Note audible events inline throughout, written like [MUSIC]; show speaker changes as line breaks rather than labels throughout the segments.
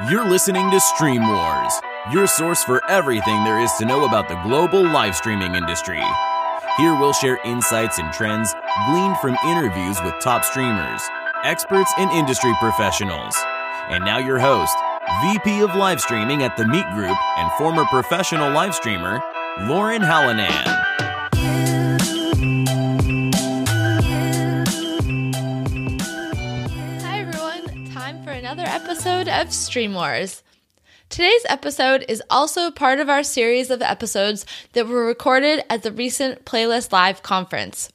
You're listening to Stream Wars, your source for everything there is to know about the global live streaming industry. Here we'll share insights and trends gleaned from interviews with top streamers, experts, and industry professionals. And now, your host, VP of Live Streaming at the Meet Group and former professional live streamer, Lauren Hallinan.
Episode of Stream Wars. Today's episode is also part of our series of episodes that were recorded at the recent Playlist Live conference.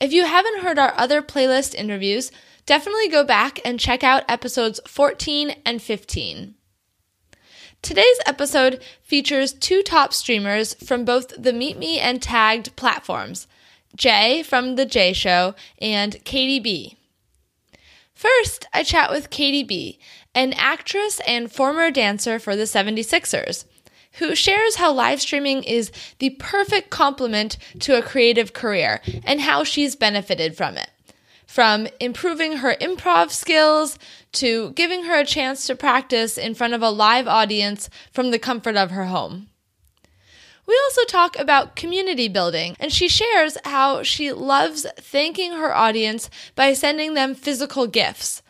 If you haven't heard our other playlist interviews, definitely go back and check out episodes 14 and 15. Today's episode features two top streamers from both the Meet Me and Tagged platforms Jay from The Jay Show and Katie B. First, I chat with Katie B, an actress and former dancer for the 76ers, who shares how live streaming is the perfect complement to a creative career and how she's benefited from it. From improving her improv skills to giving her a chance to practice in front of a live audience from the comfort of her home. We also talk about community building, and she shares how she loves thanking her audience by sending them physical gifts.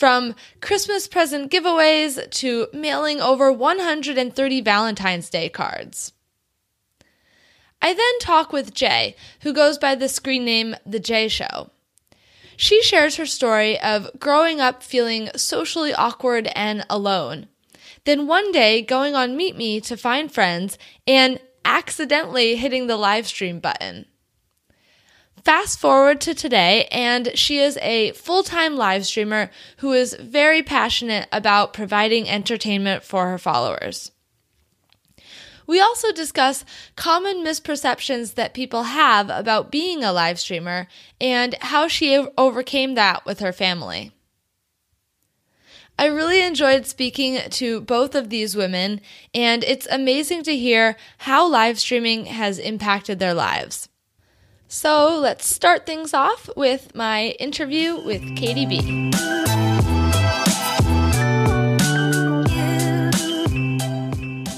From Christmas present giveaways to mailing over 130 Valentine's Day cards. I then talk with Jay, who goes by the screen name The Jay Show. She shares her story of growing up feeling socially awkward and alone. Then one day going on Meet Me to find friends and accidentally hitting the live stream button. Fast forward to today, and she is a full time live streamer who is very passionate about providing entertainment for her followers. We also discuss common misperceptions that people have about being a live streamer and how she overcame that with her family. I really enjoyed speaking to both of these women, and it's amazing to hear how live streaming has impacted their lives. So let's start things off with my interview with Katie B.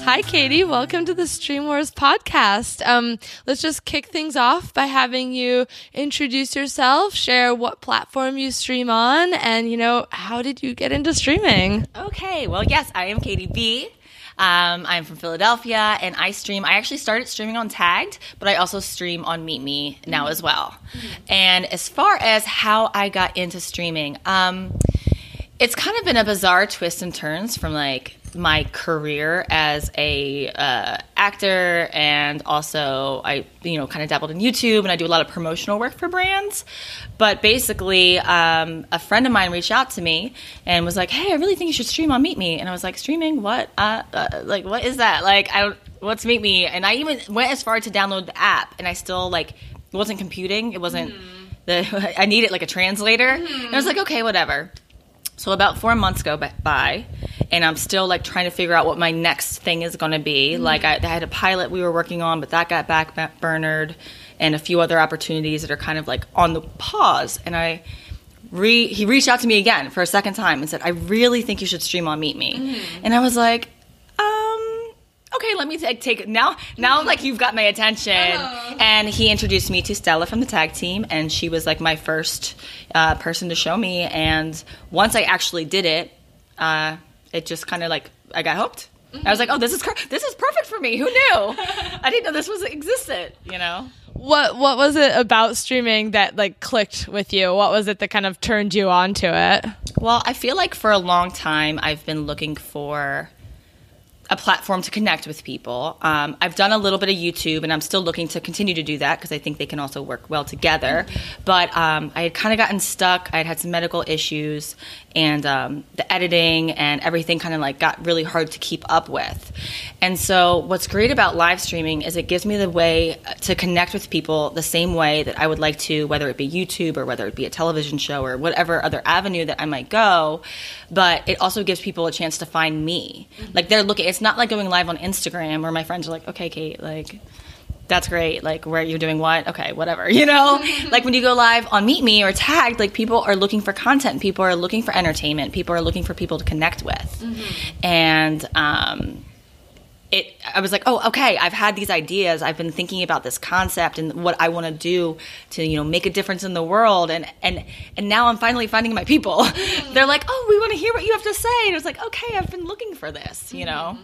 Hi, Katie. Welcome to the Stream Wars podcast. Um, let's just kick things off by having you introduce yourself, share what platform you stream on, and you know how did you get into streaming?
Okay. Well, yes, I am Katie B. Um, I'm from Philadelphia, and I stream. I actually started streaming on Tagged, but I also stream on Meet Me now as well. And as far as how I got into streaming, um, it's kind of been a bizarre twist and turns from like my career as a uh, actor and also I you know kind of dabbled in YouTube and I do a lot of promotional work for brands. But basically, um, a friend of mine reached out to me and was like, "Hey, I really think you should stream on Meet Me." And I was like, "Streaming? What? Uh, uh, like what is that? Like I don't, what's Meet Me?" And I even went as far to download the app, and I still like wasn't computing. It wasn't the [LAUGHS] I needed like a translator. And I was like, "Okay, whatever." So about four months go by, and I'm still like trying to figure out what my next thing is going to be. Mm-hmm. Like I, I had a pilot we were working on, but that got back burnered, and a few other opportunities that are kind of like on the pause. And I re he reached out to me again for a second time and said, "I really think you should stream on Meet Me," mm-hmm. and I was like. Okay, let me take, take now. Now, like you've got my attention, and he introduced me to Stella from the Tagged team, and she was like my first uh, person to show me. And once I actually did it, uh, it just kind of like I got hooked. I was like, "Oh, this is this is perfect for me." Who knew? I didn't know this was existed. You know.
What What was it about streaming that like clicked with you? What was it that kind of turned you on to it?
Well, I feel like for a long time I've been looking for a platform to connect with people. Um, I've done a little bit of YouTube, and I'm still looking to continue to do that because I think they can also work well together. But um, I had kind of gotten stuck. I had had some medical issues, and um, the editing and everything kind of like got really hard to keep up with. And so, what's great about live streaming is it gives me the way to connect with people the same way that I would like to, whether it be YouTube or whether it be a television show or whatever other avenue that I might go. But it also gives people a chance to find me. Like they're looking. It's not like going live on Instagram where my friends are like, "Okay, Kate, like." that's great. Like, where you're doing what? Okay, whatever. [LAUGHS] You know, like when you go live on Meet Me or Tagged, like people are looking for content, people are looking for entertainment, people are looking for people to connect with, mm-hmm. and um, it. I was like, oh, okay. I've had these ideas. I've been thinking about this concept and what I want to do to, you know, make a difference in the world, and and and now I'm finally finding my people. [LAUGHS] Mm-hmm. They're like, oh, we want to hear what you have to say, and it was like, okay, I've been looking for this, you know.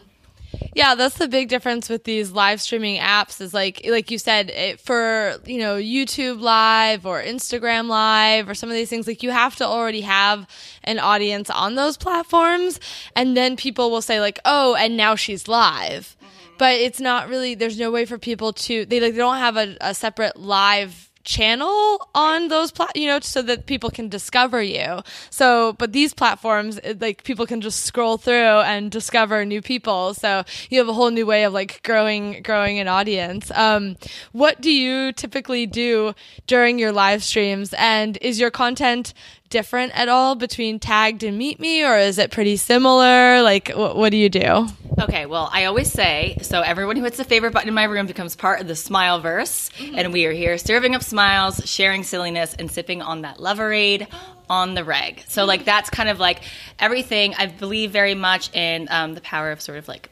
Yeah, that's the big difference with these live streaming apps is like like you said it, for, you know, YouTube live or Instagram live or some of these things like you have to already have an audience on those platforms and then people will say like, "Oh, and now she's live." Mm-hmm. But it's not really there's no way for people to they like they don't have a, a separate live channel on those plat you know so that people can discover you. So but these platforms like people can just scroll through and discover new people. So you have a whole new way of like growing growing an audience. Um, what do you typically do during your live streams? And is your content different at all between tagged and meet me or is it pretty similar? Like wh- what do you do?
Okay well i always say so everyone who hits the favorite button in my room becomes part of the smile verse mm-hmm. and we are here serving up smiles sharing silliness and sipping on that loverade on the reg. So like that's kind of like everything i believe very much in um, the power of sort of like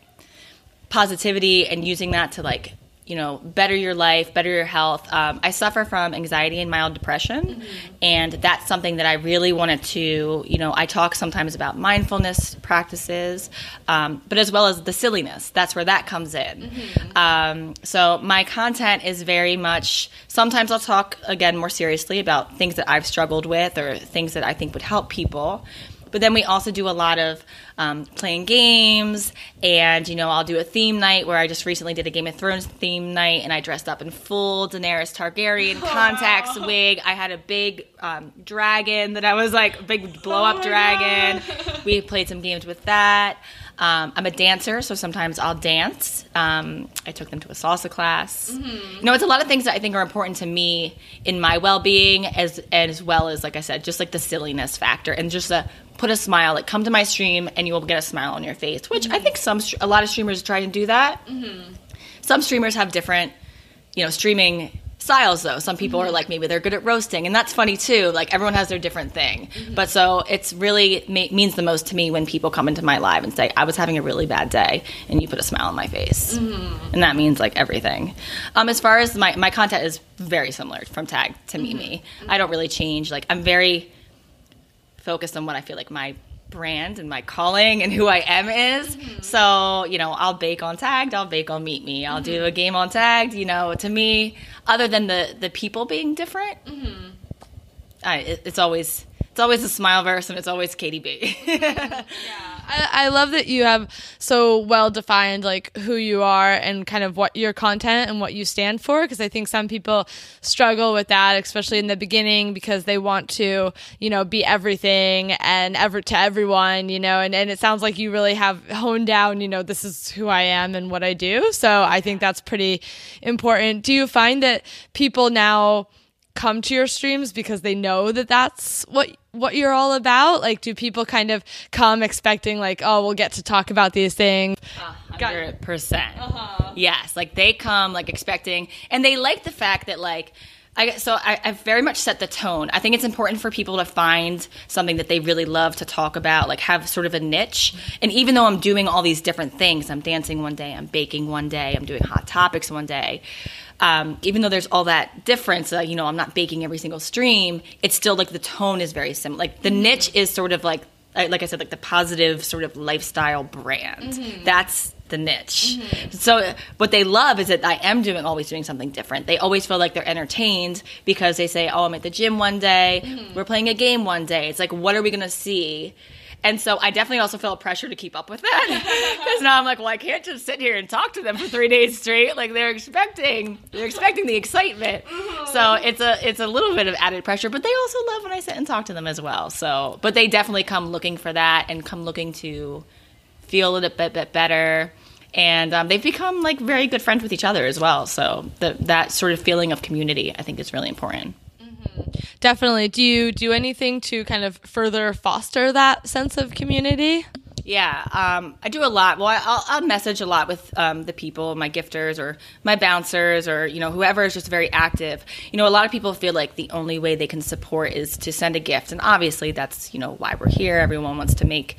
positivity and using that to like you know, better your life, better your health. Um, I suffer from anxiety and mild depression, mm-hmm. and that's something that I really wanted to, you know, I talk sometimes about mindfulness practices, um, but as well as the silliness. That's where that comes in. Mm-hmm. Um, so my content is very much. Sometimes I'll talk again more seriously about things that I've struggled with or things that I think would help people. But then we also do a lot of um, playing games, and you know, I'll do a theme night where I just recently did a Game of Thrones theme night, and I dressed up in full Daenerys Targaryen contacts wig. I had a big um, dragon that I was like, big blow [LAUGHS] up oh dragon. God. We played some games with that. Um, I'm a dancer, so sometimes I'll dance. Um, I took them to a salsa class. Mm-hmm. You know, it's a lot of things that I think are important to me in my well being, as as well as, like I said, just like the silliness factor and just the put a smile like come to my stream and you will get a smile on your face which mm-hmm. i think some a lot of streamers try to do that mm-hmm. some streamers have different you know streaming styles though some people mm-hmm. are like maybe they're good at roasting and that's funny too like everyone has their different thing mm-hmm. but so it's really ma- means the most to me when people come into my live and say i was having a really bad day and you put a smile on my face mm-hmm. and that means like everything um, as far as my, my content is very similar from Tagged to Meet Me mm-hmm. i don't really change like i'm very focused on what I feel like my brand and my calling and who I am is. Mm-hmm. So, you know, I'll bake on tagged, I'll bake on meet me. I'll mm-hmm. do a game on tagged, you know, to me, other than the the people being different, mm-hmm. I, it, it's always it's always a smile verse and it's always Katie B. [LAUGHS]
yeah. I, I, love that you have so well defined like who you are and kind of what your content and what you stand for because I think some people struggle with that especially in the beginning because they want to you know be everything and ever to everyone you know and, and it sounds like you really have honed down you know this is who I am and what I do so I think that's pretty important do you find that people now come to your streams because they know that that's what what you're all about? Like, do people kind of come expecting like, oh, we'll get to talk about these things?
Hundred percent. Uh-huh. Yes, like they come like expecting, and they like the fact that like. I, so I, I've very much set the tone. I think it's important for people to find something that they really love to talk about, like have sort of a niche. And even though I'm doing all these different things, I'm dancing one day, I'm baking one day, I'm doing hot topics one day um, even though there's all that difference, uh, you know, I'm not baking every single stream. It's still like the tone is very similar. Like the mm-hmm. niche is sort of like, like I said, like the positive sort of lifestyle brand. Mm-hmm. That's the niche. Mm-hmm. So what they love is that I am doing always doing something different. They always feel like they're entertained because they say, "Oh, I'm at the gym one day. Mm-hmm. We're playing a game one day." It's like, what are we going to see? And so I definitely also felt pressure to keep up with that [LAUGHS] because now I'm like, well, I can't just sit here and talk to them for three days straight. Like they're expecting, they're expecting the excitement. Mm-hmm. So it's a it's a little bit of added pressure, but they also love when I sit and talk to them as well. So, but they definitely come looking for that and come looking to feel a little bit, bit better. And um, they've become like very good friends with each other as well. So the, that sort of feeling of community, I think, is really important.
Definitely. Do you do anything to kind of further foster that sense of community?
Yeah, um, I do a lot. Well, I'll, I'll message a lot with um, the people, my gifters or my bouncers or you know whoever is just very active. You know, a lot of people feel like the only way they can support is to send a gift, and obviously that's you know why we're here. Everyone wants to make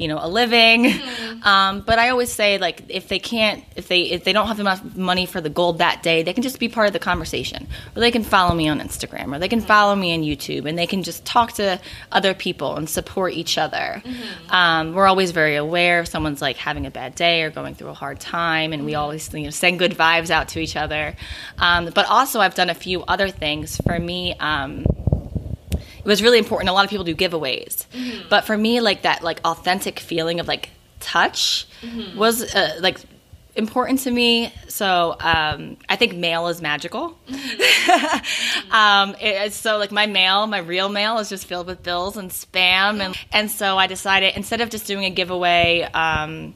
you know a living mm-hmm. um, but i always say like if they can't if they if they don't have enough money for the gold that day they can just be part of the conversation or they can follow me on instagram or they can follow me on youtube and they can just talk to other people and support each other mm-hmm. um, we're always very aware if someone's like having a bad day or going through a hard time and we mm-hmm. always you know send good vibes out to each other um, but also i've done a few other things for me um, it was really important. A lot of people do giveaways, mm-hmm. but for me, like that, like authentic feeling of like touch mm-hmm. was uh, like important to me. So um, I think mail is magical. Mm-hmm. [LAUGHS] um, it, so like my mail, my real mail is just filled with bills and spam, and and so I decided instead of just doing a giveaway um,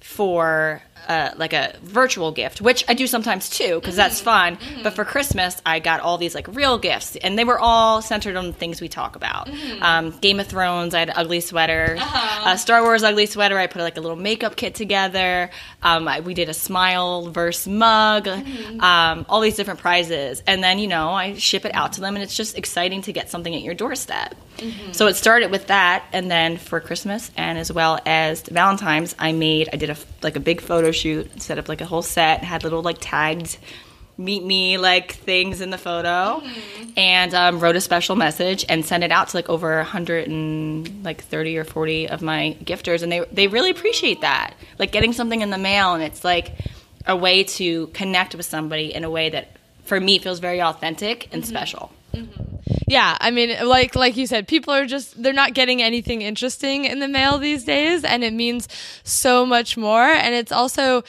for uh, like a virtual gift, which I do sometimes too, because that's fun. Mm-hmm. But for Christmas, I got all these like real gifts, and they were all centered on the things we talk about. Mm-hmm. Um, Game of Thrones, I had an ugly sweater. Uh-huh. Uh, Star Wars ugly sweater, I put like a little makeup kit together. Um, I, we did a smile verse mug, mm-hmm. um, all these different prizes, and then you know I ship it out to them, and it's just exciting to get something at your doorstep. Mm-hmm. So it started with that, and then for Christmas and as well as Valentine's, I made I did a like a big photo shoot, set up like a whole set, had little like tagged meet me like things in the photo mm-hmm. and um, wrote a special message and sent it out to like over 130 or 40 of my gifters and they, they really appreciate that like getting something in the mail and it's like a way to connect with somebody in a way that for me feels very authentic and mm-hmm. special mm-hmm.
Yeah, I mean, like like you said, people are just they're not getting anything interesting in the mail these days, and it means so much more. And it's also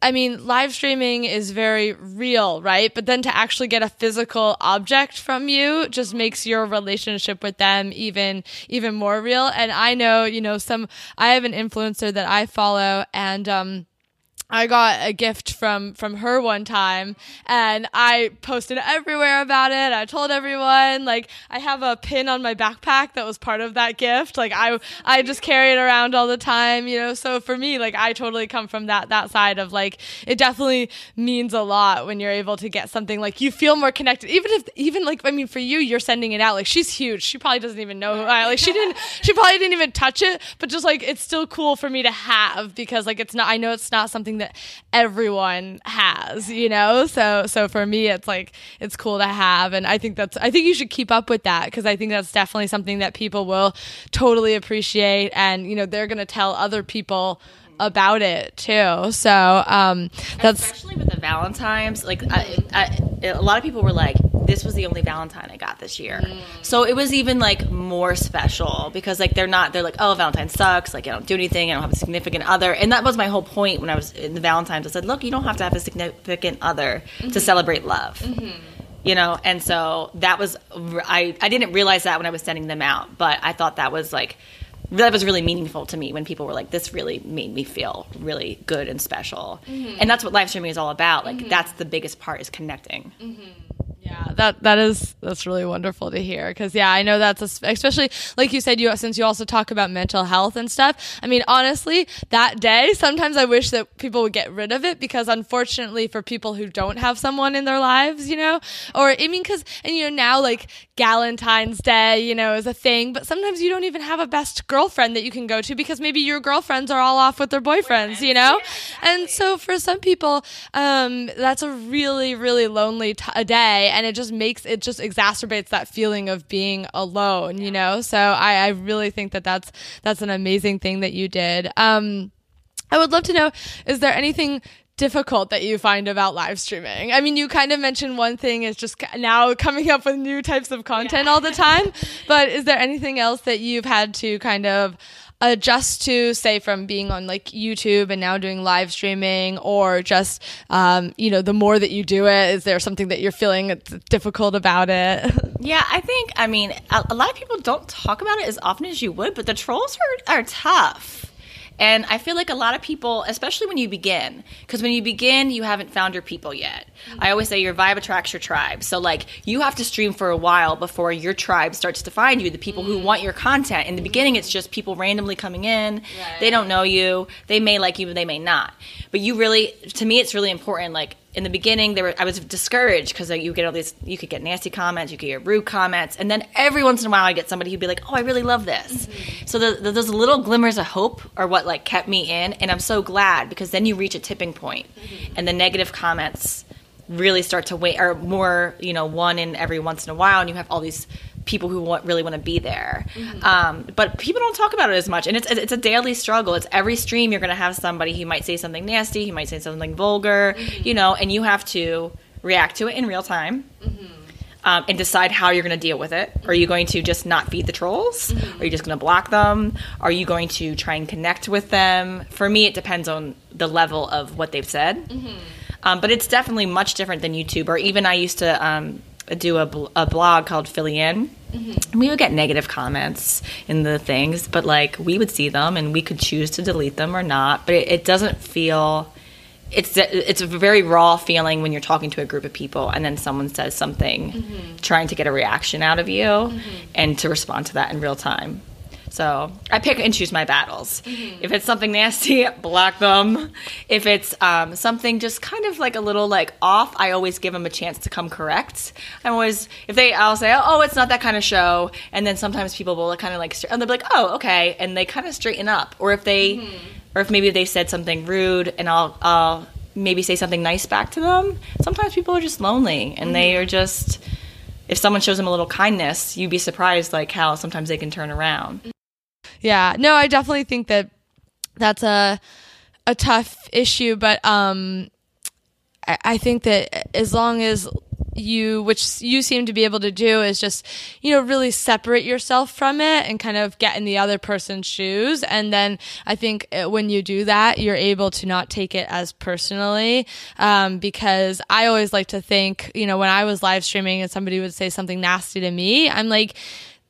I mean, live streaming is very real, right? But then to actually get a physical object from you just makes your relationship with them even even more real. And I know, you know, some I have an influencer that I follow and um I got a gift from from her one time and I posted everywhere about it. I told everyone like I have a pin on my backpack that was part of that gift. Like I I just carry it around all the time, you know. So for me, like I totally come from that that side of like it definitely means a lot when you're able to get something like you feel more connected. Even if even like I mean for you you're sending it out. Like she's huge. She probably doesn't even know who I like she didn't [LAUGHS] she probably didn't even touch it, but just like it's still cool for me to have because like it's not I know it's not something that everyone has, you know? So so for me it's like it's cool to have and I think that's I think you should keep up with that because I think that's definitely something that people will totally appreciate and you know they're going to tell other people about it too. So um, that's
especially with the Valentines. Like I, I, a lot of people were like, "This was the only Valentine I got this year." Mm. So it was even like more special because like they're not. They're like, "Oh, Valentine sucks. Like I don't do anything. I don't have a significant other." And that was my whole point when I was in the Valentines. I said, "Look, you don't have to have a significant other mm-hmm. to celebrate love." Mm-hmm you know and so that was I, I didn't realize that when i was sending them out but i thought that was like that was really meaningful to me when people were like, "This really made me feel really good and special," mm-hmm. and that's what live streaming is all about. Like, mm-hmm. that's the biggest part is connecting.
Mm-hmm. Yeah, that that is that's really wonderful to hear because yeah, I know that's a, especially like you said you since you also talk about mental health and stuff. I mean, honestly, that day sometimes I wish that people would get rid of it because unfortunately for people who don't have someone in their lives, you know, or I mean, because and you know now like Galentine's Day, you know, is a thing, but sometimes you don't even have a best girlfriend that you can go to because maybe your girlfriends are all off with their boyfriends, you know, and so for some people, um, that's a really really lonely t- a day and it just makes it just exacerbates that feeling of being alone, you know? So I, I really think that that's, that's an amazing thing that you did. Um, I would love to know, is there anything difficult that you find about live streaming? I mean, you kind of mentioned one thing is just now coming up with new types of content yeah. all the time, [LAUGHS] but is there anything else that you've had to kind of adjust to say from being on like YouTube and now doing live streaming or just um, you know the more that you do it is there something that you're feeling difficult about it [LAUGHS]
yeah I think I mean a, a lot of people don't talk about it as often as you would but the trolls are, are tough and I feel like a lot of people, especially when you begin, because when you begin, you haven't found your people yet. I always say your vibe attracts your tribe. So like you have to stream for a while before your tribe starts to find you, the people who want your content. In the beginning it's just people randomly coming in. They don't know you. They may like you, but they may not. But you really to me it's really important like in the beginning there were I was discouraged because like, you get all these you could get nasty comments, you could get rude comments, and then every once in a while I get somebody who'd be like, "Oh, I really love this." Mm-hmm. So the, the, those little glimmers of hope are what like kept me in, and I'm so glad because then you reach a tipping point, mm-hmm. and the negative comments really start to wait or more you know one in every once in a while, and you have all these people who want, really want to be there. Mm-hmm. Um, but people don't talk about it as much, and it's it's a daily struggle. It's every stream you're going to have somebody who might say something nasty, he might say something vulgar, mm-hmm. you know, and you have to react to it in real time. Mm-hmm. Um, and decide how you're going to deal with it. Are you going to just not feed the trolls? Are you just going to block them? Are you going to try and connect with them? For me, it depends on the level of what they've said. Um, but it's definitely much different than YouTube. Or even I used to um, do a, bl- a blog called Philly In. And we would get negative comments in the things, but like we would see them and we could choose to delete them or not. But it, it doesn't feel. It's it's a very raw feeling when you're talking to a group of people and then someone says something, trying to get a reaction out of you, and to respond to that in real time. So I pick and choose my battles. Mm-hmm. If it's something nasty, [LAUGHS] block them. If it's um, something just kind of like a little like off, I always give them a chance to come correct. I'm always if they, I'll say, oh, it's not that kind of show, and then sometimes people will kind of like, and they'll be like, oh, okay, and they kind of straighten up. Or if they, mm-hmm. or if maybe they said something rude, and I'll, I'll maybe say something nice back to them. Sometimes people are just lonely, and they mm-hmm. are just. If someone shows them a little kindness, you'd be surprised like how sometimes they can turn around.
Yeah. No, I definitely think that that's a a tough issue, but um I, I think that as long as you which you seem to be able to do is just you know really separate yourself from it and kind of get in the other person's shoes and then i think uh, when you do that you're able to not take it as personally um, because i always like to think you know when i was live streaming and somebody would say something nasty to me i'm like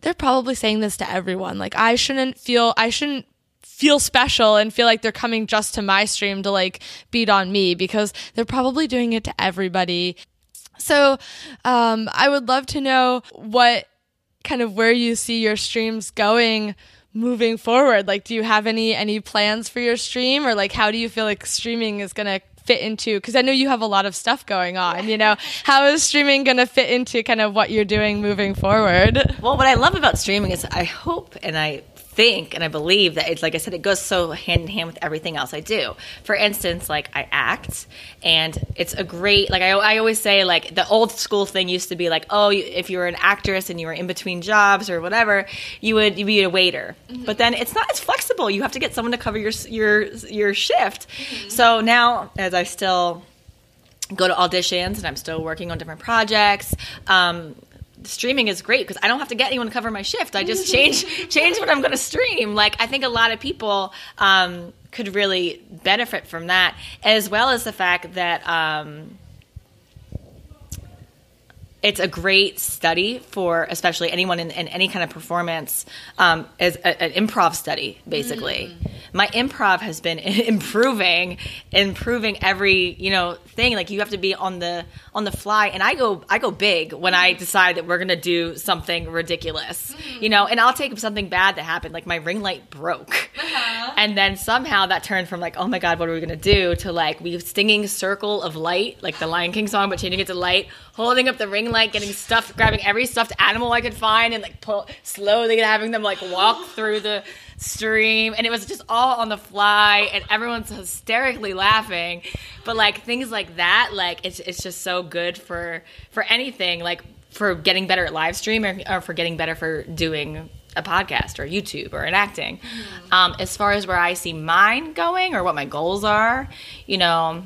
they're probably saying this to everyone like i shouldn't feel i shouldn't feel special and feel like they're coming just to my stream to like beat on me because they're probably doing it to everybody so um, I would love to know what kind of where you see your streams going moving forward. Like, do you have any any plans for your stream, or like how do you feel like streaming is gonna fit into? Because I know you have a lot of stuff going on. You know, how is streaming gonna fit into kind of what you're doing moving forward?
Well, what I love about streaming is I hope and I think and I believe that it's like I said, it goes so hand in hand with everything else I do. For instance, like I act, and it's a great like I, I always say like the old school thing used to be like oh if you were an actress and you were in between jobs or whatever you would you'd be a waiter, but then it's not as flexible. You have to get someone to cover your your your shift. So now as I still go to auditions and I'm still working on different projects. Um, streaming is great because I don't have to get anyone to cover my shift. I just [LAUGHS] change change what I'm going to stream. Like I think a lot of people um, could really benefit from that, as well as the fact that. Um, it's a great study for especially anyone in, in any kind of performance um, as a, an improv study basically my improv has been [LAUGHS] improving improving every you know thing. Like you have to be on the on the fly. And i go i go big when i decide that we're gonna do something ridiculous mm-hmm. you know? And i'll take something bad that happened like my ring light broke. Uh-huh. And then somehow that turned from like oh my god what are we gonna do? To like we stinging circle of light like the lion king song but changing it to light holding up the ring light getting stuffed grabbing every stuffed animal i could find and like pull slowly having them like walk through the stream. And it was just all on the fly and everyone's hysterically laughing. But like things like that like it's, it's just so good for for anything like for getting better at live stream or, or for getting better for doing a podcast or YouTube or in acting. Um, as far as where I see mine going or what my goals are, you know,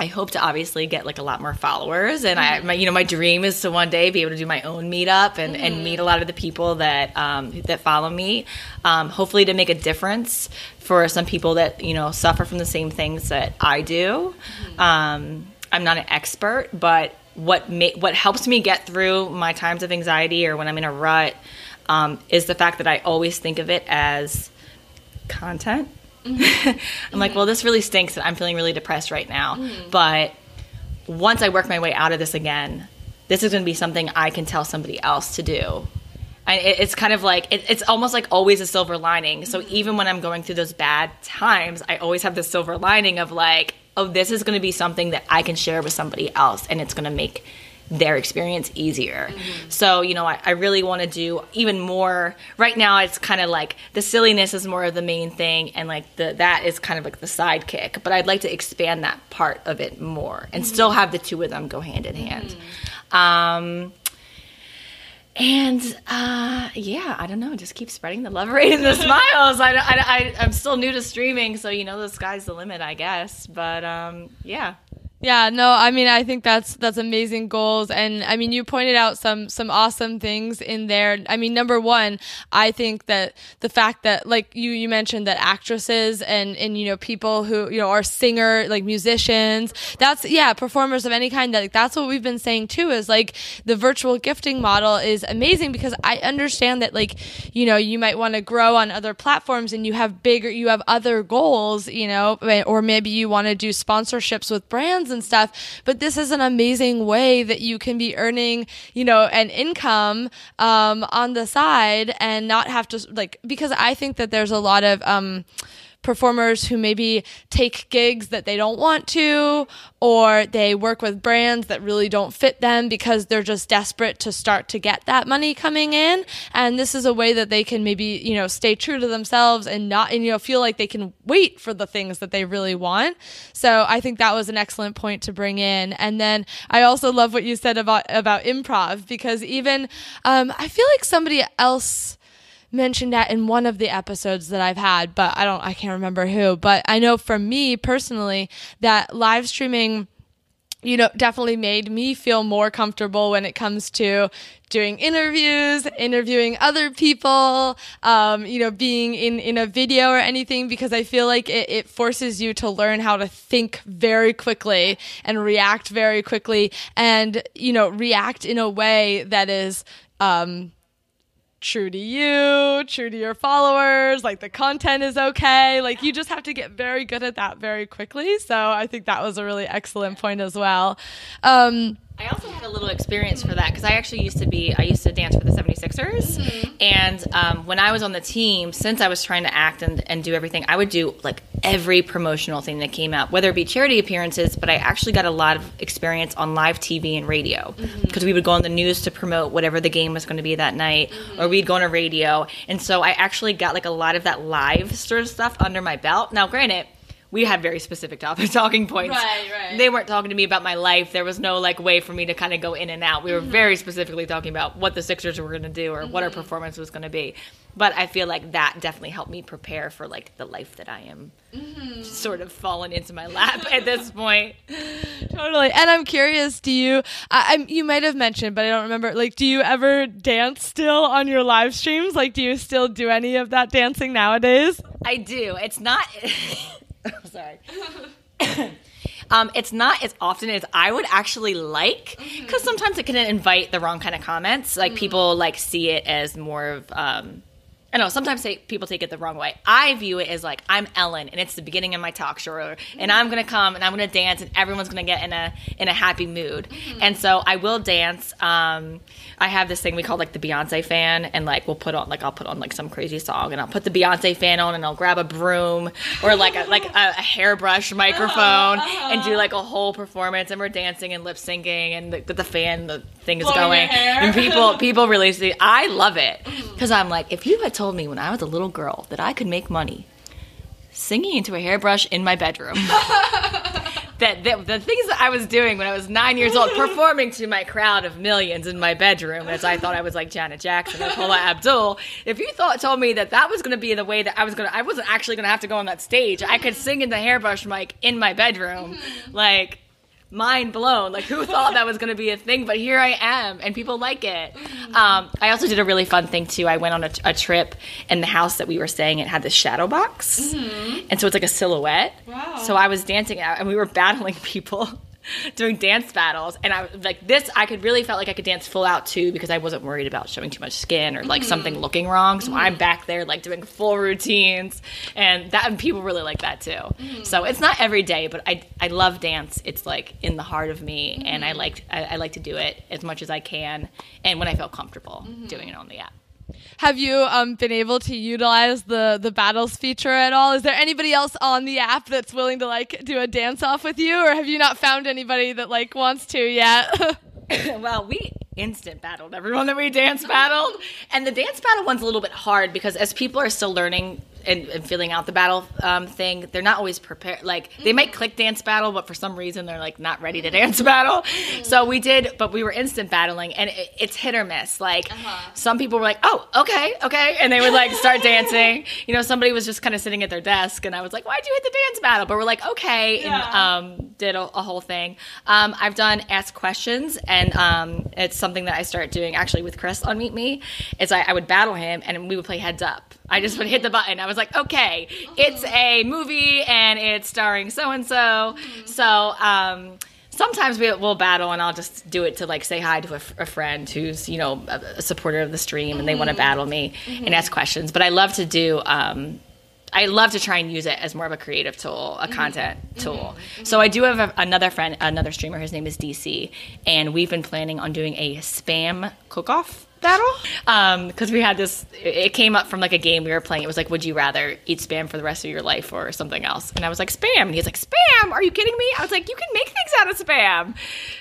I hope to obviously get like a lot more followers, and I, my, you know, my dream is to one day be able to do my own meetup and, and meet a lot of the people that um, that follow me. Um, hopefully, to make a difference for some people that you know suffer from the same things that I do. Um, I'm not an expert, but what ma- what helps me get through my times of anxiety or when I'm in a rut um, is the fact that I always think of it as content. Mm-hmm. [LAUGHS] I'm like, well, this really stinks. and I'm feeling really depressed right now. Mm. But once I work my way out of this again, this is going to be something I can tell somebody else to do. And it, it's kind of like it, it's almost like always a silver lining. So mm-hmm. even when I'm going through those bad times, I always have this silver lining of like, oh, this is going to be something that I can share with somebody else, and it's going to make their experience easier. Mm-hmm. So, you know, I, I really want to do even more. Right now, it's kind of like the silliness is more of the main thing, and like the that is kind of like the sidekick. But I'd like to expand that part of it more and mm-hmm. still have the two of them go hand in hand. Mm-hmm. Um, and uh, yeah, I don't know. Just keep spreading the love, [LAUGHS] rate and the smiles. I, I, I, am still new to streaming, so you know the sky's the limit, I guess. But um, yeah.
Yeah, no, I mean, I think that's that's amazing goals, and I mean, you pointed out some some awesome things in there. I mean, number one, I think that the fact that like you you mentioned that actresses and and you know people who you know are singer like musicians, that's yeah, performers of any kind. That like, that's what we've been saying too. Is like the virtual gifting model is amazing because I understand that like you know you might want to grow on other platforms and you have bigger you have other goals, you know, or maybe you want to do sponsorships with brands and stuff. But this is an amazing way that you can be earning, you know, an income um, on the side and not have to like because I think that there's a lot of um, performers who maybe take gigs that they don't want to, or they work with brands that really don't fit them because they're just desperate to start to get that money coming in. And this is a way that they can maybe, you know, stay true to themselves and not, and, you know, feel like they can wait for the things that they really want. So I think that was an excellent point to bring in. And then I also love what you said about, about improv because even, um, I feel like somebody else, mentioned that in one of the episodes that I've had, but I don't, I can't remember who. But I know for me personally that live streaming you know, definitely made me feel more comfortable when it comes to doing interviews, interviewing other people, um, you know, being in, in a video or anything, because I feel like it, it forces you to learn how to think very quickly and react very quickly and, you know, react in a way that is, um, true to you, true to your followers, like the content is okay. Like you just have to get very good at that very quickly. So I think that was a really excellent point as well. Um,
I also had a little experience for that because I actually used to be, I used to dance for the 76ers. Mm-hmm. And um, when I was on the team, since I was trying to act and, and do everything, I would do like every promotional thing that came out, whether it be charity appearances, but I actually got a lot of experience on live TV and radio because mm-hmm. we would go on the news to promote whatever the game was going to be that night, mm-hmm. or we'd go on a radio. And so I actually got like a lot of that live sort of stuff under my belt. Now, granted, we had very specific topic [LAUGHS] talking points.
Right, right.
They weren't talking to me about my life. There was no like way for me to kind of go in and out. We were mm-hmm. very specifically talking about what the Sixers were going to do or mm-hmm. what our mm-hmm. performance was going to be. But I feel like that definitely helped me prepare for like the life that I am mm-hmm. sort of fallen into my lap at this [LAUGHS] point. [LAUGHS]
totally. And I'm curious, do you I, I'm you might have mentioned, but I don't remember like do you ever dance still on your live streams? Like do you still do any of that dancing nowadays?
I do. It's not [LAUGHS] sorry. [COUGHS] um, it's not as often as I would actually like because mm-hmm. sometimes it can invite the wrong kind of comments. Like mm-hmm. people like see it as more of um, I know sometimes say, people take it the wrong way. I view it as like I'm Ellen, and it's the beginning of my talk show, and I'm gonna come and I'm gonna dance, and everyone's gonna get in a in a happy mood. Mm-hmm. And so I will dance. Um, I have this thing we call like the Beyonce fan, and like we'll put on like I'll put on like some crazy song, and I'll put the Beyonce fan on, and I'll grab a broom or like a, like a, a hairbrush microphone uh-huh. and do like a whole performance, and we're dancing and lip syncing, and the, the fan the thing is going, and people people really see. I love it because I'm like if you had told me when I was a little girl that I could make money singing into a hairbrush in my bedroom. [LAUGHS] that, that, the things that I was doing when I was nine years old, [LAUGHS] performing to my crowd of millions in my bedroom, as I thought I was like Janet Jackson or Paula [LAUGHS] Abdul. If you thought told me that that was going to be the way that I was going to, I wasn't actually going to have to go on that stage. I could sing in the hairbrush mic in my bedroom, like mind blown. Like, who thought that was going to be a thing? But here I am, and people like it. Um, I also did a really fun thing too. I went on a, a, trip, and the house that we were staying at had this shadow box, mm-hmm. and so it's like a silhouette. Wow. So I was dancing out, and we were battling [LAUGHS] people. [LAUGHS] doing dance battles, and I was like this. I could really felt like I could dance full out too because I wasn't worried about showing too much skin or like something mm-hmm. looking wrong. So I'm mm-hmm. back there like doing full routines, and that and people really like that too. Mm-hmm. So it's not every day, but I I love dance. It's like in the heart of me, and I like I, I like to do it as much as I can, and when I feel comfortable doing it on the app.
Have you um, been able to utilize the the battles feature at all? Is there anybody else on the app that's willing to like do a dance off with you, or have you not found anybody that like wants to yet? [LAUGHS] [LAUGHS]
well, we instant battled everyone that we dance battled. And the dance battle one's a little bit hard because as people are still learning and, and filling out the battle um, thing, they're not always prepared. Like they might click dance battle, but for some reason they're like not ready to dance [LAUGHS] battle. So we did, but we were instant battling, and it, it's hit or miss. Like some people were like, "Oh, okay, okay," and they would like start dancing. [LAUGHS] You know, somebody was just kind of sitting at their desk, and I was like, "Why'd you hit the dance battle?" But we're like, "Okay," and um, did a, a whole thing. Um, I've done ask questions, and um, it's something that I started doing actually with Chris on Meet Me. Is I, I would battle him, and we would play heads up. I just would hit the button. I was like, okay, it's uh-huh. a movie and it's starring so and so. So um, sometimes we, we'll battle and I'll just do it to like say hi to a, f- a friend who's, you know, a, a supporter of the stream and they want to mm-hmm. battle me and mm-hmm. ask questions. But I love to do. Um, I love to try and use it as more of a creative tool, a mm-hmm. content tool. So I do have a, another friend, another streamer. His name is DC, and we've been planning on doing a spam cook-off battle um, because we had this. It came up from like a game we were playing. It was like, would you rather eat spam for the rest of your life or something else? And I was like, spam. And he's like, spam? Are you kidding me? I was like, you can make things out of spam.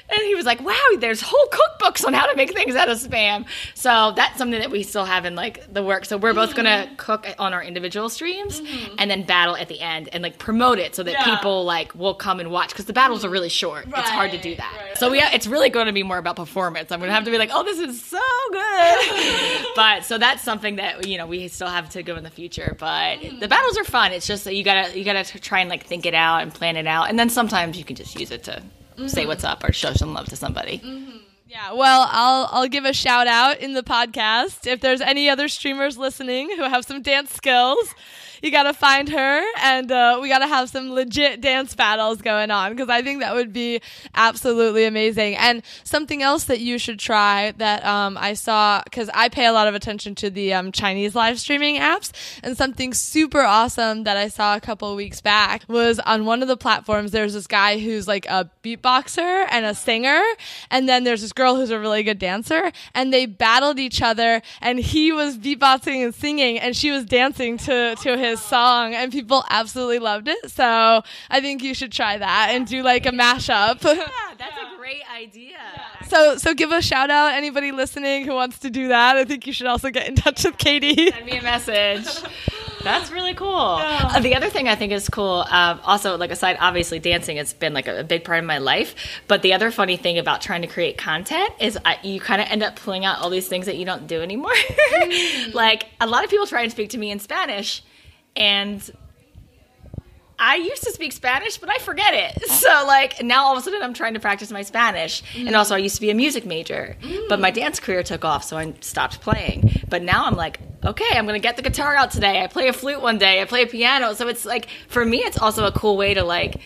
And he was like, wow, there's whole cookbooks on how to make things out of spam. So that's something that we still have in like the work. So we're both gonna mm-hmm. cook on our individual streams mm-hmm. and then battle at the end and like promote it so that people like will come and watch because the battles are really short. it's hard to do that. So yeah, it's really going to be more about performance. I'm gonna have to be like, oh, this is so good. [LAUGHS] but so that's something that you know we still have to go in the future. But mm-hmm. the battles are fun. It's just that you gotta you gotta try and like think it out and plan it out, and then sometimes you can just use it to mm-hmm. say what's up or show some love to somebody. Mm-hmm.
Yeah, well, I'll I'll give a shout out in the podcast if there's any other streamers listening who have some dance skills. You gotta find her, and uh, we gotta have some legit dance battles going on because I think that would be absolutely amazing. And something else that you should try that um, I saw because I pay a lot of attention to the um, Chinese live streaming apps, and something super awesome that I saw a couple weeks back was on one of the platforms. There's this guy who's like a beatboxer and a singer, and then there's this girl who's a really good dancer, and they battled each other, and he was beatboxing and singing, and she was dancing to to his song, and people absolutely loved it. So I think you should try that and do like a mashup.
Yeah, [LAUGHS] that's a great idea.
so so give a shout out anybody listening who wants to do that. I think you should also get in touch with Katie. [LAUGHS]
Send me a message. That's really cool. Uh, the other thing I think is cool, um, also like aside, obviously dancing has been like a, a big part of my life. But the other funny thing about trying to create content is I, you kind of end up pulling out all these things that you don't do anymore. [LAUGHS] like a lot of people try and speak to me in Spanish, and I used to speak Spanish, but I forget it. Oh. [LAUGHS] So like now all of a sudden I'm trying to practice my Spanish. And mm. also I used to be a music major, but my dance career took off, so I stopped playing. But now I'm like, okay, I'm gonna get the guitar out today. I play a flute one day. I play a piano. So it's like for me, it's also a cool way to like.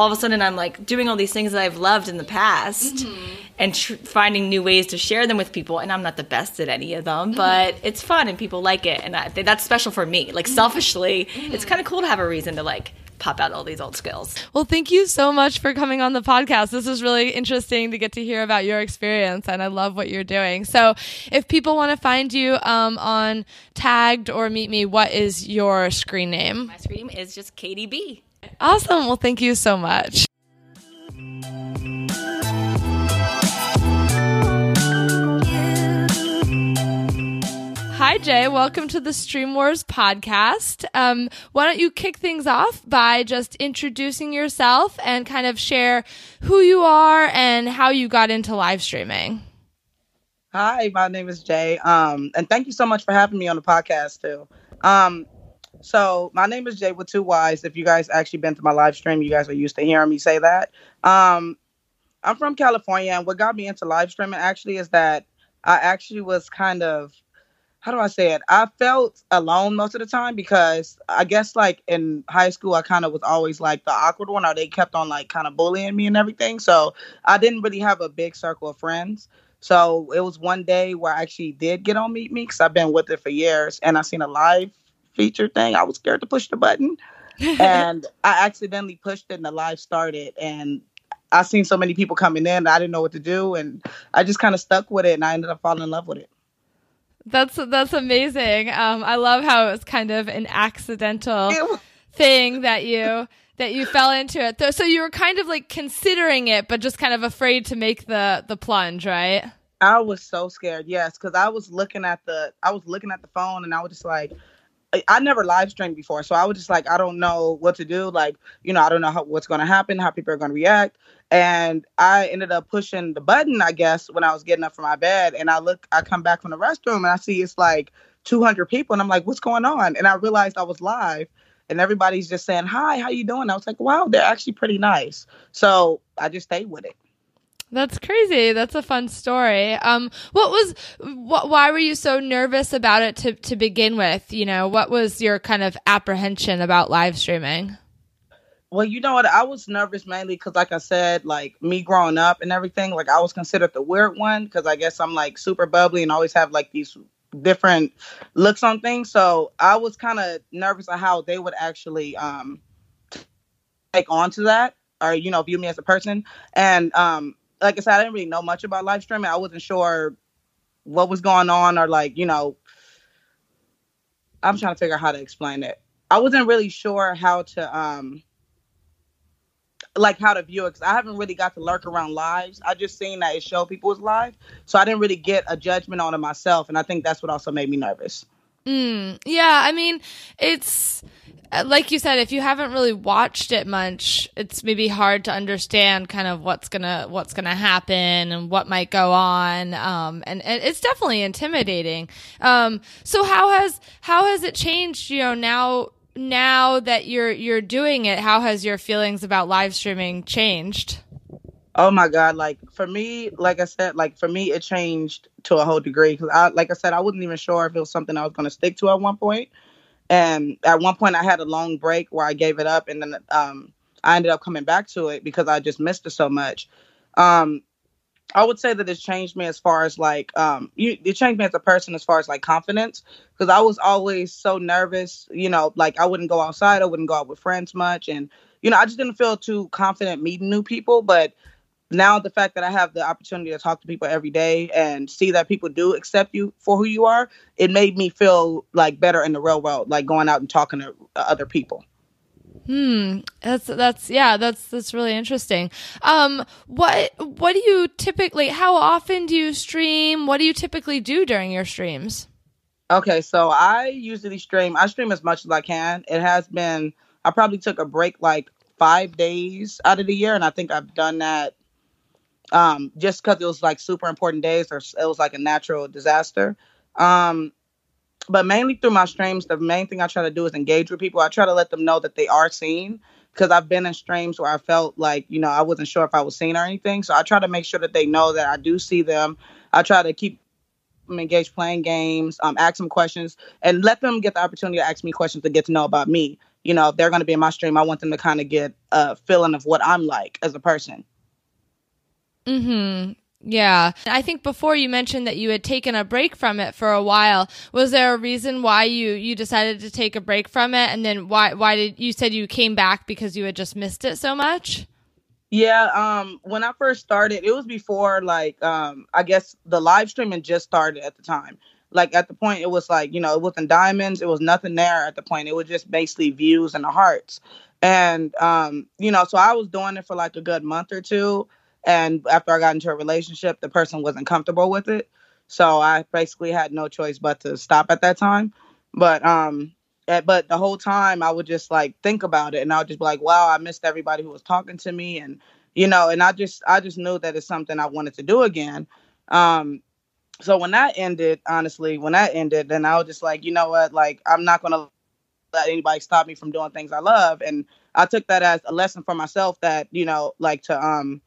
All of a sudden, I'm like doing all these things that I've loved in the past, mm-hmm. and tr- finding new ways to share them with people. And I'm not the best at any of them, mm-hmm. but it's fun and people like it, and I, that's special for me. Like mm-hmm. selfishly, it's kind of cool to have a reason to like pop out all these old skills.
Well, thank you so much for coming on the podcast. This is really interesting to get to hear about your experience, and I love what you're doing. So, if people want to find you um, on Tagged or Meet Me, what is your screen name?
My scream is just Katie B.
Awesome. Well, thank you so much. Hi, Jay. Welcome to the Stream Wars podcast. Um, why don't you kick things off by just introducing yourself and kind of share who you are and how you got into live streaming?
Hi, my name is Jay. Um, and thank you so much for having me on the podcast too. Um, so my name is Jay with two Y's. If you guys actually been to my live stream, you guys are used to hearing me say that. Um, I'm from California, and what got me into live streaming actually is that I actually was kind of how do I say it? I felt alone most of the time because I guess like in high school I kind of was always like the awkward one, or they kept on like kind of bullying me and everything. So I didn't really have a big circle of friends. So it was one day where I actually did get on Meet Me because I've been with it for years, and I seen a live feature thing. I was scared to push the button, [LAUGHS] and I accidentally pushed it, and the live started, and I seen so many people coming in, I didn't know what to do, and I just kind of stuck with it, and I ended up falling in love with it.
That's that's amazing. Um, I love how it was kind of an accidental [LAUGHS] thing that you that you fell into it. So you were kind of like considering it, but just kind of afraid to make the the plunge, right?
I was so scared. Yes, because I was looking at the I was looking at the phone, and I was just like, I never live streamed before, so I was just like, I don't know what to do. Like, you know, I don't know how, what's going to happen, how people are going to react. And I ended up pushing the button, I guess, when I was getting up from my bed. And I look, I come back from the restroom and I see it's like 200 people, and I'm like, what's going on? And I realized I was live, and everybody's just saying, "Hi, how you doing?" I was like, "Wow, they're actually pretty nice." So I just stayed with it.
That's crazy. That's a fun story. Um, what was, what, why were you so nervous about it to, to begin with? You know, what was your kind of apprehension about live streaming?
Well, you know what? I was nervous mainly because, like I said, like me growing up and everything, like I was considered the weird one because I guess I'm like super bubbly and always have like these different looks on things. So I was kind of nervous of how they would actually um, take on to that or, you know, view me as a person. And um, like I said, I didn't really know much about live streaming. I wasn't sure what was going on or like, you know, I'm trying to figure out how to explain it. I wasn't really sure how to um like how to view it because I haven't really got to lurk around lives. I just seen that it showed people's live, so I didn't really get a judgment on it myself, and I think that's what also made me nervous.
Mm, yeah, I mean, it's like you said, if you haven't really watched it much, it's maybe hard to understand kind of what's gonna what's gonna happen and what might go on. Um, and, and it's definitely intimidating. Um, so how has how has it changed? You know, now now that you're you're doing it, how has your feelings about live streaming changed?
Oh my god! Like for me, like I said, like for me, it changed to a whole degree because I, like I said, I wasn't even sure if it was something I was to stick to at one point. And at one point, I had a long break where I gave it up, and then um, I ended up coming back to it because I just missed it so much. Um, I would say that it's changed me as far as like um, you, it changed me as a person as far as like confidence because I was always so nervous. You know, like I wouldn't go outside, I wouldn't go out with friends much, and you know, I just didn't feel too confident meeting new people. But now the fact that I have the opportunity to talk to people every day and see that people do accept you for who you are, it made me feel like better in the real world, like going out and talking to other people.
Hmm. That's that's yeah. That's that's really interesting. Um. What what do you typically? How often do you stream? What do you typically do during your streams?
Okay, so I usually stream. I stream as much as I can. It has been. I probably took a break like five days out of the year, and I think I've done that um, just because it was like super important days or it was like a natural disaster. Um, but mainly through my streams, the main thing I try to do is engage with people. I try to let them know that they are seen because I've been in streams where I felt like, you know, I wasn't sure if I was seen or anything. So I try to make sure that they know that I do see them. I try to keep them engaged playing games, um, ask them questions, and let them get the opportunity to ask me questions to get to know about me. You know, if they're going to be in my stream, I want them to kind of get a feeling of what I'm like as a person.
Hmm. Yeah. I think before you mentioned that you had taken a break from it for a while. Was there a reason why you you decided to take a break from it and then why why did you said you came back because you had just missed it so much?
Yeah, um when I first started, it was before like um I guess the live streaming just started at the time. Like at the point it was like, you know, it wasn't diamonds, it was nothing there at the point. It was just basically views and the hearts. And um you know, so I was doing it for like a good month or two and after I got into a relationship, the person wasn't comfortable with it. So I basically had no choice but to stop at that time. But um eh, but the whole time I would just like think about it and I would just be like, wow, I missed everybody who was talking to me and you know, and I just I just knew that it's something I wanted to do again. Um so when that ended, honestly, when that ended, then I was just like, you know what, like I'm not gonna let anybody stop me from doing things I love. And I took that as a lesson for myself that, you know, like to um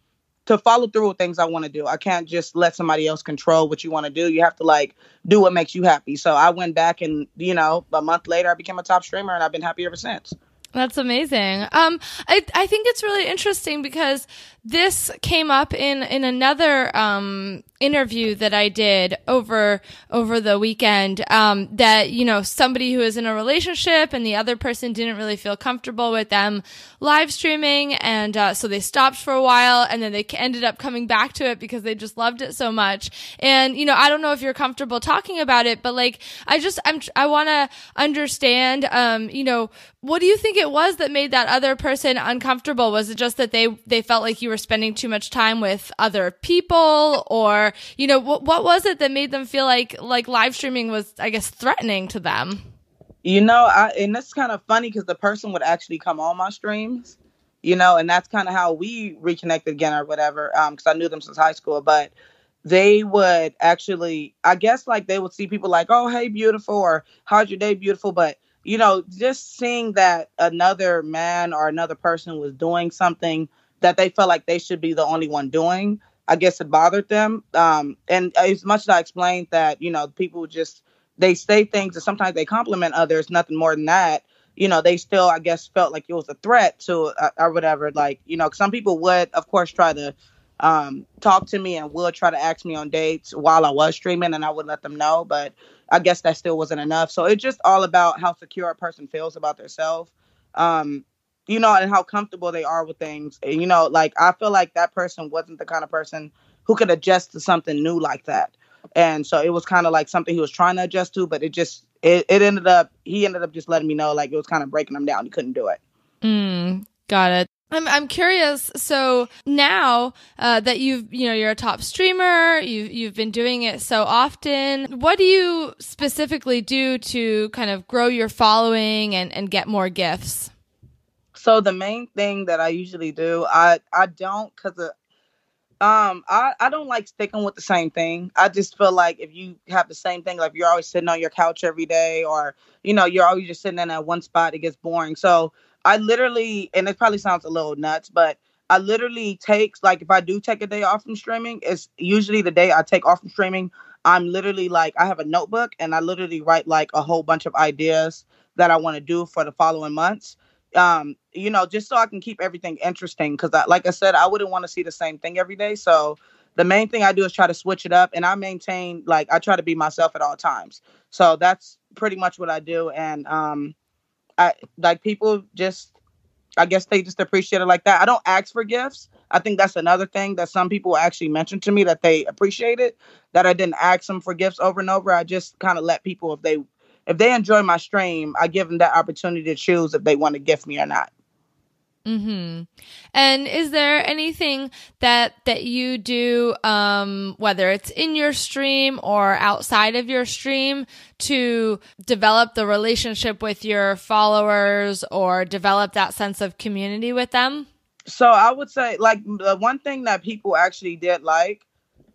to follow through with things I want to do. I can't just let somebody else control what you want to do. You have to like do what makes you happy. So I went back and, you know, a month later I became a top streamer and I've been happy ever since.
That's amazing. Um, I I think it's really interesting because this came up in in another um interview that I did over over the weekend. Um, that you know somebody who is in a relationship and the other person didn't really feel comfortable with them live streaming, and uh, so they stopped for a while, and then they ended up coming back to it because they just loved it so much. And you know, I don't know if you're comfortable talking about it, but like I just I'm I want to understand. Um, you know, what do you think it was that made that other person uncomfortable? Was it just that they they felt like you were spending too much time with other people, or you know, what what was it that made them feel like like live streaming was, I guess, threatening to them?
You know, I and that's kind of funny because the person would actually come on my streams, you know, and that's kind of how we reconnected again or whatever. Um, because I knew them since high school, but they would actually, I guess, like they would see people like, "Oh, hey, beautiful," or "How's your day, beautiful," but you know, just seeing that another man or another person was doing something that they felt like they should be the only one doing, I guess it bothered them. Um, and as much as I explained that, you know, people just they say things and sometimes they compliment others, nothing more than that. You know, they still, I guess, felt like it was a threat to uh, or whatever. Like, you know, some people would, of course, try to um, talk to me and would try to ask me on dates while I was streaming, and I would let them know. But I guess that still wasn't enough. So it's just all about how secure a person feels about themselves, um, you know, and how comfortable they are with things. And, you know, like I feel like that person wasn't the kind of person who could adjust to something new like that. And so it was kind of like something he was trying to adjust to, but it just it, it ended up he ended up just letting me know like it was kind of breaking him down. He couldn't do it.
Mm, got it. I'm I'm curious. So now uh, that you've you know you're a top streamer, you've you've been doing it so often. What do you specifically do to kind of grow your following and and get more gifts?
So the main thing that I usually do, I I don't because um I I don't like sticking with the same thing. I just feel like if you have the same thing, like you're always sitting on your couch every day, or you know you're always just sitting in that one spot, it gets boring. So I literally, and it probably sounds a little nuts, but I literally take like if I do take a day off from streaming, it's usually the day I take off from streaming. I'm literally like I have a notebook and I literally write like a whole bunch of ideas that I want to do for the following months. Um, you know, just so I can keep everything interesting. Because, like I said, I wouldn't want to see the same thing every day. So the main thing I do is try to switch it up, and I maintain like I try to be myself at all times. So that's pretty much what I do. And um, I like people just I guess they just appreciate it like that. I don't ask for gifts. I think that's another thing that some people actually mentioned to me that they appreciate it. That I didn't ask them for gifts over and over. I just kind of let people if they if they enjoy my stream, I give them that opportunity to choose if they want to gift me or not.
Hmm. And is there anything that that you do, um, whether it's in your stream or outside of your stream, to develop the relationship with your followers or develop that sense of community with them?
So I would say, like the one thing that people actually did like,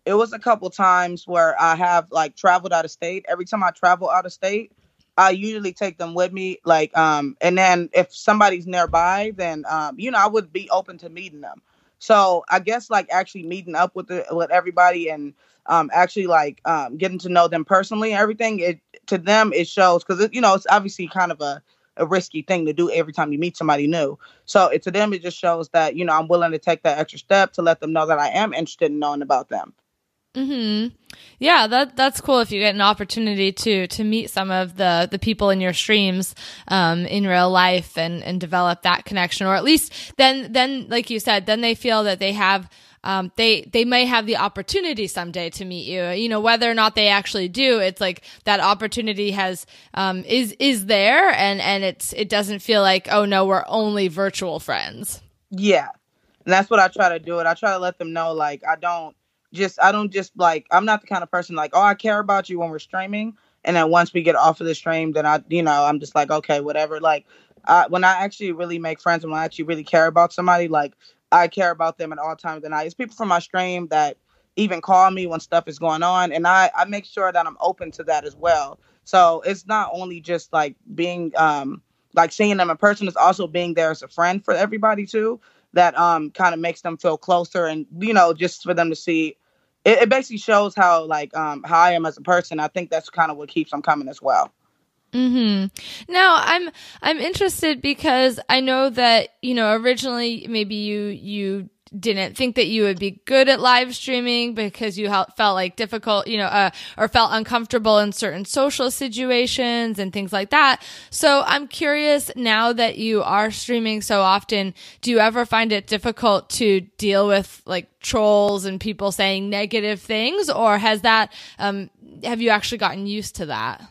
it was a couple times where I have like traveled out of state. Every time I travel out of state, I usually take them with me. Like, um, and then if somebody's nearby, then um, you know, I would be open to meeting them. So I guess like actually meeting up with the with everybody and um actually like um getting to know them personally and everything, it to them it shows because you know it's obviously kind of a a risky thing to do every time you meet somebody new. So it, to them, it just shows that you know I'm willing to take that extra step to let them know that I am interested in knowing about them.
Hmm. Yeah, that that's cool. If you get an opportunity to to meet some of the the people in your streams um, in real life and and develop that connection, or at least then then like you said, then they feel that they have. Um, they they may have the opportunity someday to meet you. You know whether or not they actually do. It's like that opportunity has um, is is there, and and it's it doesn't feel like oh no we're only virtual friends.
Yeah, and that's what I try to do. It I try to let them know like I don't just I don't just like I'm not the kind of person like oh I care about you when we're streaming and then once we get off of the stream then I you know I'm just like okay whatever like I, when I actually really make friends and when I actually really care about somebody like I care about them at all times of the night. It's people from my stream that even call me when stuff is going on and I I make sure that I'm open to that as well. So it's not only just like being um like seeing them in person, it's also being there as a friend for everybody too that um kind of makes them feel closer and you know just for them to see it, it basically shows how like um how I am as a person. I think that's kind of what keeps them coming as well.
Hmm. Now I'm I'm interested because I know that you know originally maybe you you didn't think that you would be good at live streaming because you felt like difficult, you know, uh, or felt uncomfortable in certain social situations and things like that. So I'm curious now that you are streaming so often, do you ever find it difficult to deal with like trolls and people saying negative things or has that, um, have you actually gotten used to that?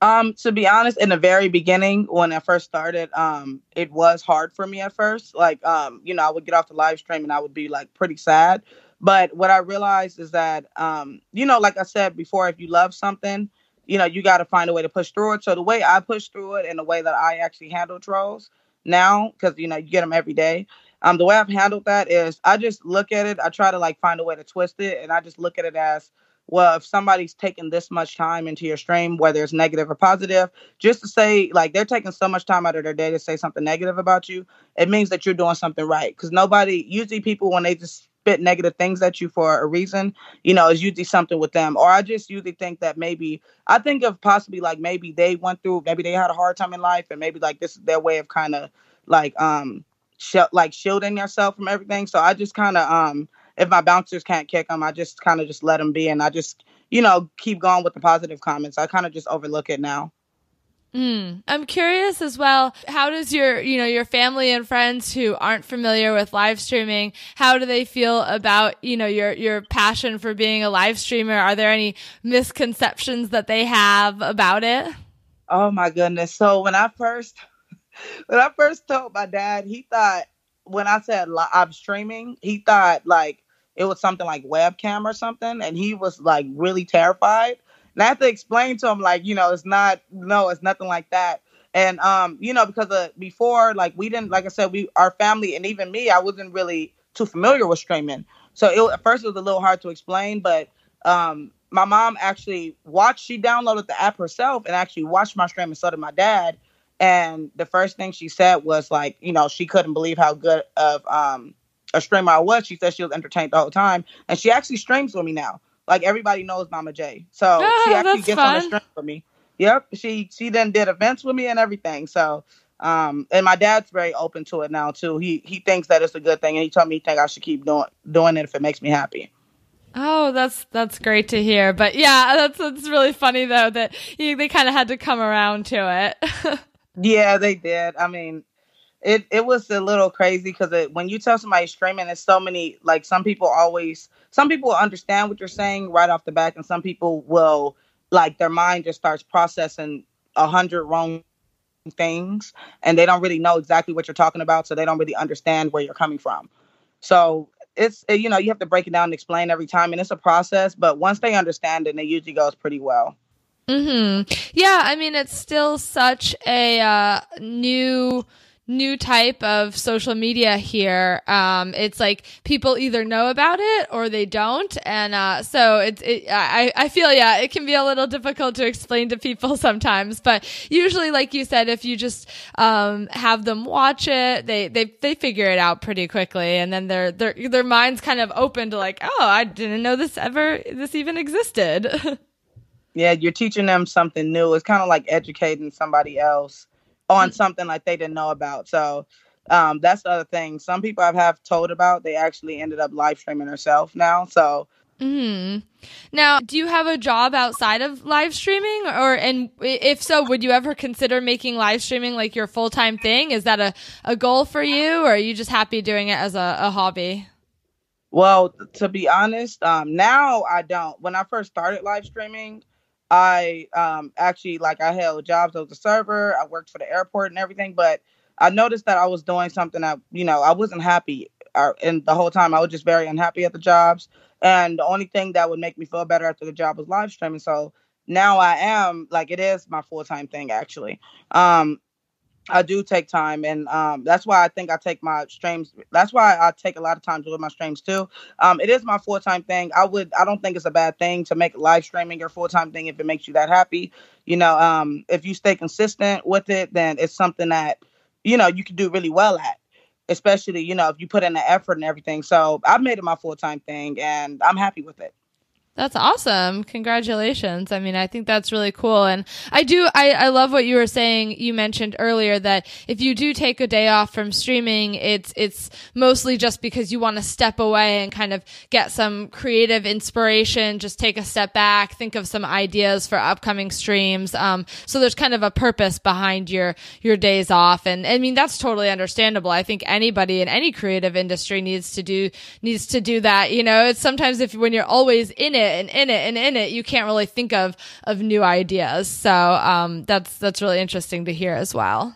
Um, to be honest, in the very beginning, when I first started, um, it was hard for me at first. Like, um, you know, I would get off the live stream and I would be like pretty sad. But what I realized is that, um, you know, like I said before, if you love something, you know, you got to find a way to push through it. So the way I push through it and the way that I actually handle trolls now, because you know, you get them every day. Um, the way I've handled that is I just look at it. I try to like find a way to twist it, and I just look at it as well, if somebody's taking this much time into your stream, whether it's negative or positive, just to say like they're taking so much time out of their day to say something negative about you, it means that you're doing something right. Because nobody, usually people when they just spit negative things at you for a reason, you know, is usually something with them. Or I just usually think that maybe I think of possibly like maybe they went through, maybe they had a hard time in life, and maybe like this is their way of kind of like um sh- like shielding yourself from everything. So I just kind of um if my bouncers can't kick them, I just kind of just let them be, and I just you know keep going with the positive comments. I kind of just overlook it now.
Mm. I'm curious as well. How does your, you know, your family and friends who aren't familiar with live streaming, how do they feel about, you know, your, your passion for being a live streamer? Are there any misconceptions that they have about it?
Oh my goodness. So when I first, [LAUGHS] when I first told my dad, he thought when I said I'm streaming, he thought like it was something like webcam or something, and he was like really terrified. And I had to explain to him like, you know, it's not, no, it's nothing like that. And um, you know, because uh, before, like we didn't, like I said, we our family and even me, I wasn't really too familiar with streaming. So it, at first it was a little hard to explain, but um, my mom actually watched. She downloaded the app herself and actually watched my stream, and so did my dad. And the first thing she said was like, you know, she couldn't believe how good of um a streamer I was. She said she was entertained the whole time, and she actually streams with me now. Like everybody knows Mama J, so oh, [LAUGHS] she actually gets fun. on the stream with me. Yep, she she then did events with me and everything. So, um, and my dad's very open to it now too. He he thinks that it's a good thing, and he told me he think I should keep doing doing it if it makes me happy.
Oh, that's that's great to hear. But yeah, [LAUGHS] that's that's really funny though that you, they kind of had to come around to it. [LAUGHS]
yeah, they did. I mean, it it was a little crazy because when you tell somebody streaming, there's so many like some people always some people understand what you're saying right off the bat, and some people will like their mind just starts processing a hundred wrong things, and they don't really know exactly what you're talking about, so they don't really understand where you're coming from. So it's you know you have to break it down and explain every time, and it's a process. But once they understand it, it usually goes pretty well.
Hmm. Yeah. I mean, it's still such a uh, new new type of social media here. Um, it's like people either know about it or they don't, and uh, so it's. It, I I feel yeah, it can be a little difficult to explain to people [LAUGHS] sometimes, but usually, like you said, if you just um, have them watch it, they they they figure it out pretty quickly, and then their their their minds kind of open to like, oh, I didn't know this ever this even existed. [LAUGHS]
yeah, you're teaching them something new. It's kind of like educating somebody else on mm. something like they didn't know about. So um, that's the other thing. Some people I have told about, they actually ended up live streaming herself now. So.
Hmm. Now, do you have a job outside of live streaming, or and if so, would you ever consider making live streaming like your full time thing? Is that a, a goal for you, or are you just happy doing it as a, a hobby?
Well, to be honest, um, now I don't. When I first started live streaming, I um actually like I held jobs as a server. I worked for the airport and everything, but I noticed that I was doing something that you know I wasn't happy, uh, and the whole time I was just very unhappy at the jobs. And the only thing that would make me feel better after the job was live streaming. So now I am like it is my full time thing actually. Um, I do take time, and um, that's why I think I take my streams. That's why I take a lot of time to do my streams too. Um, it is my full time thing. I would, I don't think it's a bad thing to make live streaming your full time thing if it makes you that happy. You know, um, if you stay consistent with it, then it's something that you know you can do really well at. especially you know if you put in the effort and everything. So I've made it my full time thing, and I'm happy with it.
That's awesome. Congratulations. I mean, I think that's really cool. And I do, I, I love what you were saying. You mentioned earlier that if you do take a day off from streaming, it's, it's mostly just because you want to step away and kind of get some creative inspiration, just take a step back, think of some ideas for upcoming streams. Um, so there's kind of a purpose behind your, your days off. And I mean, that's totally understandable. I think anybody in any creative industry needs to do, needs to do that. You know, it's sometimes if, when you're always in it, and in it and in it, you can't really think of of new ideas. So um, that's that's really interesting to hear as well.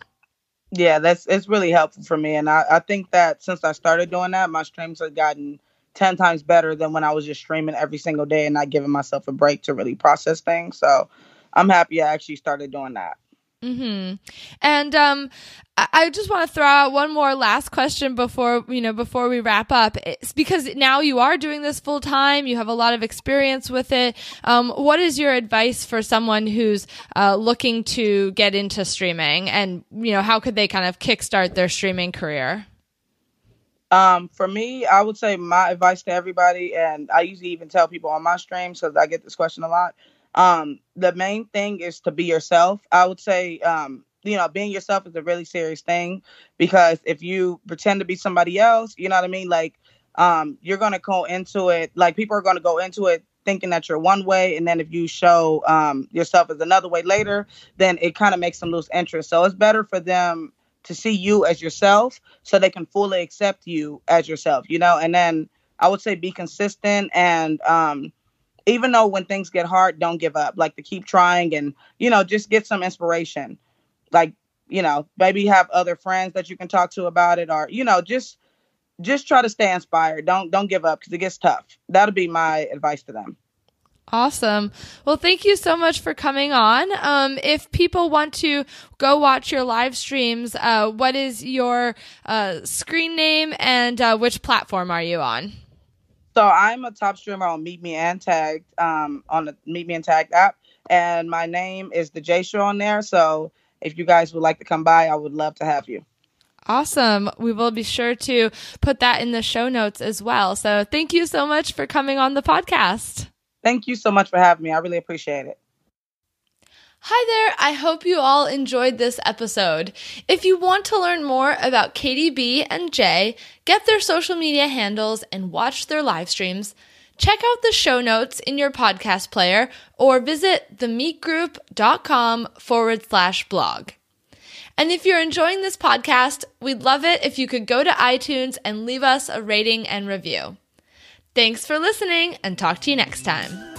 Yeah, that's it's really helpful for me, and I, I think that since I started doing that, my streams have gotten ten times better than when I was just streaming every single day and not giving myself a break to really process things. So I'm happy I actually started doing that.
Hmm. And um, I just want to throw out one more last question before you know before we wrap up. It's because now you are doing this full time. You have a lot of experience with it. Um, what is your advice for someone who's uh, looking to get into streaming, and you know how could they kind of kickstart their streaming career?
Um, for me, I would say my advice to everybody, and I usually even tell people on my streams because I get this question a lot um, the main thing is to be yourself. I would say, um, you know, being yourself is a really serious thing because if you pretend to be somebody else, you know what I mean? Like, um, you're gonna go into it like people are gonna go into it thinking that you're one way, and then if you show um, yourself as another way later, then it kind of makes them lose interest. So it's better for them to see you as yourself, so they can fully accept you as yourself. You know, and then I would say be consistent and um, even though when things get hard, don't give up. Like to keep trying and, you know, just get some inspiration. Like, you know, maybe have other friends that you can talk to about it or, you know, just just try to stay inspired. Don't don't give up because it gets tough. That'll be my advice to them.
Awesome. Well, thank you so much for coming on. Um, if people want to go watch your live streams, uh, what is your uh, screen name and uh, which platform are you on?
So I'm a top streamer on Meet Me and Tagged um, on the Meet Me and Tagged app, and my name is the J Show on there. So if you guys would like to come by, I would love to have you.
Awesome. We will be sure to put that in the show notes as well. So thank you so much for coming on the podcast.
Thank you so much for having me. I really appreciate it.
Hi there, I hope you all enjoyed this episode. If you want to learn more about Katie B and Jay, get their social media handles, and watch their live streams, check out the show notes in your podcast player or visit themeetgroup.com forward slash blog. And if you're enjoying this podcast, we'd love it if you could go to iTunes and leave us a rating and review. Thanks for listening and talk to you next time.